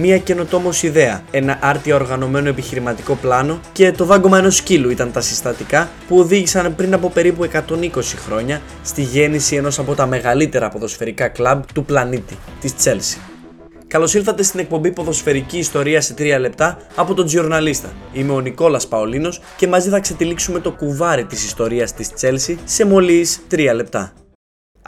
μία καινοτόμο ιδέα, ένα άρτια οργανωμένο επιχειρηματικό πλάνο και το δάγκωμα ενός σκύλου ήταν τα συστατικά που οδήγησαν πριν από περίπου 120 χρόνια στη γέννηση ενός από τα μεγαλύτερα ποδοσφαιρικά κλαμπ του πλανήτη, της Chelsea. Καλώς ήρθατε στην εκπομπή Ποδοσφαιρική Ιστορία σε 3 λεπτά από τον Τζιορναλίστα. Είμαι ο Νικόλας Παολίνος και μαζί θα ξετυλίξουμε το κουβάρι της ιστορίας της Chelsea σε μόλι 3 λεπτά.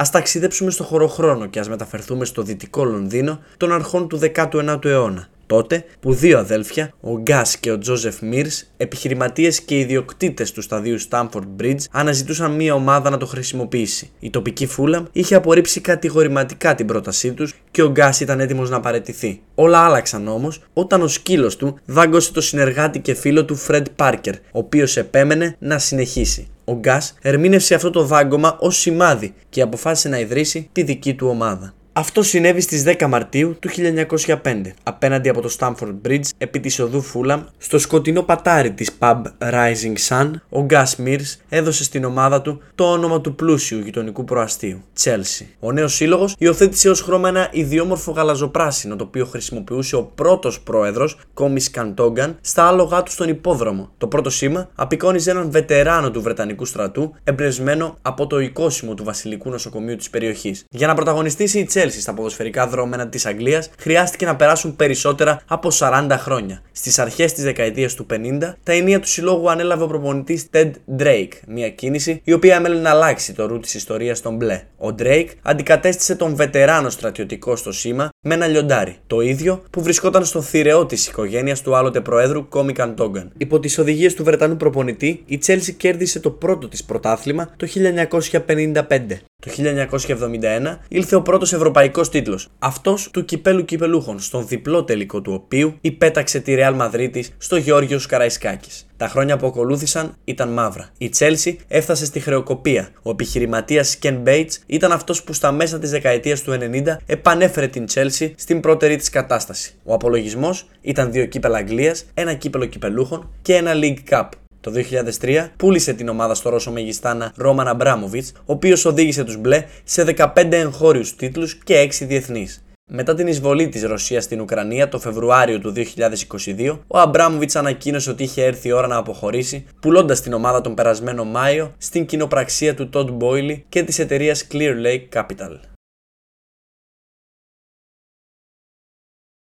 Α ταξιδέψουμε στο χωροχρόνο και ας μεταφερθούμε στο δυτικό Λονδίνο των αρχών του 19ου αιώνα. Τότε που δύο αδέλφια, ο Γκάς και ο Τζόζεφ Μίρς, επιχειρηματίες και ιδιοκτήτες του σταδίου Stamford Bridge, αναζητούσαν μία ομάδα να το χρησιμοποιήσει. Η τοπική Φούλαμ είχε απορρίψει κατηγορηματικά την πρότασή τους και ο Γκάς ήταν έτοιμος να παρετηθεί. Όλα άλλαξαν όμως όταν ο σκύλος του δάγκωσε το συνεργάτη και φίλο του Φρεντ Πάρκερ, ο οποίος επέμενε να συνεχίσει. Ο Γκάς ερμήνευσε αυτό το δάγκωμα ως σημάδι και αποφάσισε να ιδρύσει τη δική του ομάδα. Αυτό συνέβη στις 10 Μαρτίου του 1905 απέναντι από το Stamford Bridge επί της οδού Fulham στο σκοτεινό πατάρι της pub Rising Sun ο Gus Mears έδωσε στην ομάδα του το όνομα του πλούσιου γειτονικού προαστίου Chelsea. Ο νέος σύλλογος υιοθέτησε ως χρώμα ένα ιδιόμορφο γαλαζοπράσινο το οποίο χρησιμοποιούσε ο πρώτος πρόεδρος Κόμις Καντόγκαν στα άλογά του στον υπόδρομο. Το πρώτο σήμα απεικόνιζε έναν βετεράνο του Βρετανικού στρατού εμπνευσμένο από το οικόσιμο του βασιλικού νοσοκομείου της περιοχής. Για να πρωταγωνιστήσει η Chelsea Chelsea στα ποδοσφαιρικά δρόμενα της Αγγλίας χρειάστηκε να περάσουν περισσότερα από 40 χρόνια. Στις αρχές της δεκαετίας του 50, τα ενία του συλλόγου ανέλαβε ο προπονητής Ted Drake, μια κίνηση η οποία έμελε να αλλάξει το ρου της ιστορίας των μπλε. Ο Drake αντικατέστησε τον βετεράνο στρατιωτικό στο σήμα με ένα λιοντάρι, το ίδιο που βρισκόταν στο θηρεό της οικογένειας του άλλοτε προέδρου Κόμι Καντόγκαν. Υπό τις οδηγίες του Βρετανού προπονητή, η Chelsea κέρδισε το πρώτο της πρωτάθλημα το 1955. Το 1971 ήλθε ο πρώτος ευρωπαϊκός τίτλος, αυτός του κυπέλου κυπελούχων, στον διπλό τελικό του οποίου υπέταξε τη Real Madrid στο Γεώργιος Καραϊσκάκης. Τα χρόνια που ακολούθησαν ήταν μαύρα. Η Chelsea έφτασε στη χρεοκοπία. Ο επιχειρηματίας Ken Bates ήταν αυτός που στα μέσα της δεκαετίας του 90 επανέφερε την Chelsea στην πρώτερη της κατάσταση. Ο απολογισμός ήταν δύο κύπελα Αγγλίας, ένα κύπελο κυπελούχων και ένα League Cup. Το 2003 πούλησε την ομάδα στο Ρώσο Μεγιστάνα Ρόμαν Αμπράμοβιτς, ο οποίος οδήγησε τους μπλε σε 15 εγχώριους τίτλους και 6 διεθνείς. Μετά την εισβολή της Ρωσίας στην Ουκρανία το Φεβρουάριο του 2022, ο Αμπράμοβιτς ανακοίνωσε ότι είχε έρθει η ώρα να αποχωρήσει, πουλώντας την ομάδα τον περασμένο Μάιο στην κοινοπραξία του Todd Boyle και της εταιρείας Clear Lake Capital.